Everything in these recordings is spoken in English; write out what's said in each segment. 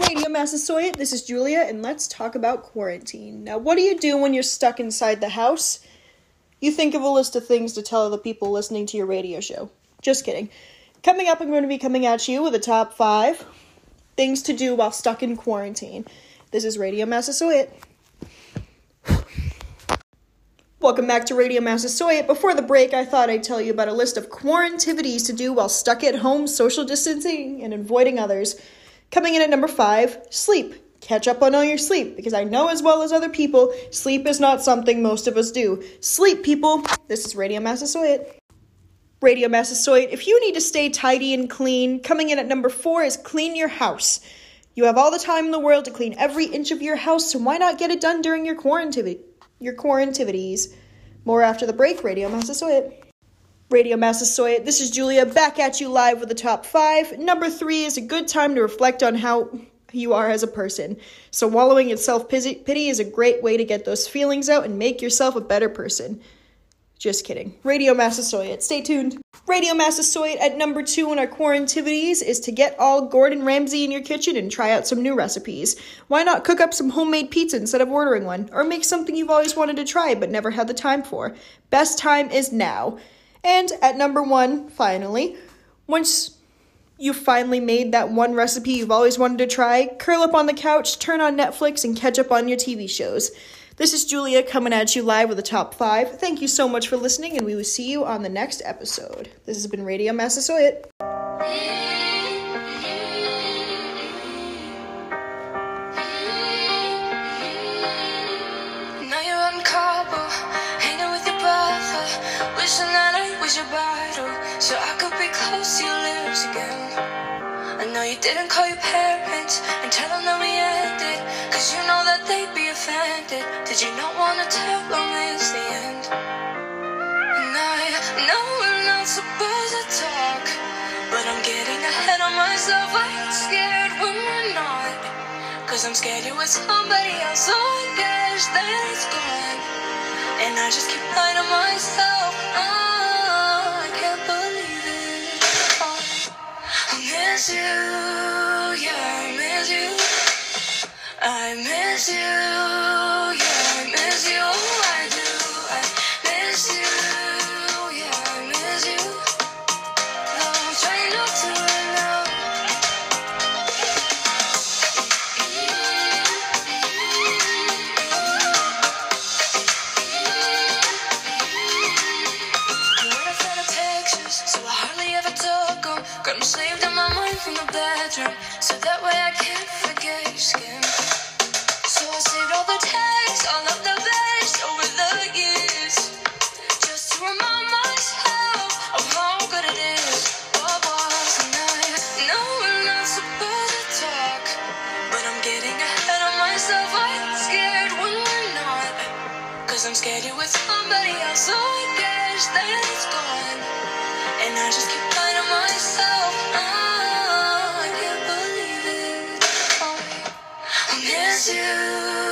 Radio Massasoit, this is Julia, and let's talk about quarantine. Now, what do you do when you're stuck inside the house? You think of a list of things to tell the people listening to your radio show. Just kidding. Coming up, I'm going to be coming at you with a top five things to do while stuck in quarantine. This is Radio Massasoit. Welcome back to Radio Massasoit. Before the break, I thought I'd tell you about a list of quarantivities to do while stuck at home, social distancing, and avoiding others. Coming in at number five, sleep. Catch up on all your sleep because I know as well as other people, sleep is not something most of us do. Sleep, people. This is Radio Massasoit. Radio Massasoit, if you need to stay tidy and clean, coming in at number four is clean your house. You have all the time in the world to clean every inch of your house, so why not get it done during your quarantine? Your quarantivities. More after the break, Radio Massasoit. Radio Massasoit, this is Julia back at you live with the top five. Number three is a good time to reflect on how you are as a person. So, wallowing in self pity is a great way to get those feelings out and make yourself a better person. Just kidding. Radio Massasoit, stay tuned. Radio Massasoit at number two in our quarantivities is to get all Gordon Ramsay in your kitchen and try out some new recipes. Why not cook up some homemade pizza instead of ordering one? Or make something you've always wanted to try but never had the time for? Best time is now. And at number one, finally, once you've finally made that one recipe you've always wanted to try, curl up on the couch, turn on Netflix, and catch up on your TV shows. This is Julia coming at you live with the top five. Thank you so much for listening, and we will see you on the next episode. This has been Radio Massasoit. So I could be close to your lips again. I know you didn't call your parents and tell them that we ended, cause you know that they'd be offended. Did you not wanna tell them it's the end? And I know we're not supposed to talk, but I'm getting ahead of myself. I'm scared when we're not. Cause I'm scared you're with somebody else, so I guess that it's gone. And I just keep lying to myself. Oh, I from the bedroom, so that way I can't forget your skin. So I saved all the texts, all of the best over the years, just to remind myself of how good it is. What was the? No, we're not supposed to talk, but I'm getting ahead of myself. I'm scared when we're not. Cause I'm scared you're with somebody else, so I guess that it's gone. And I just keep to myself. I miss you,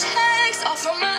the all from my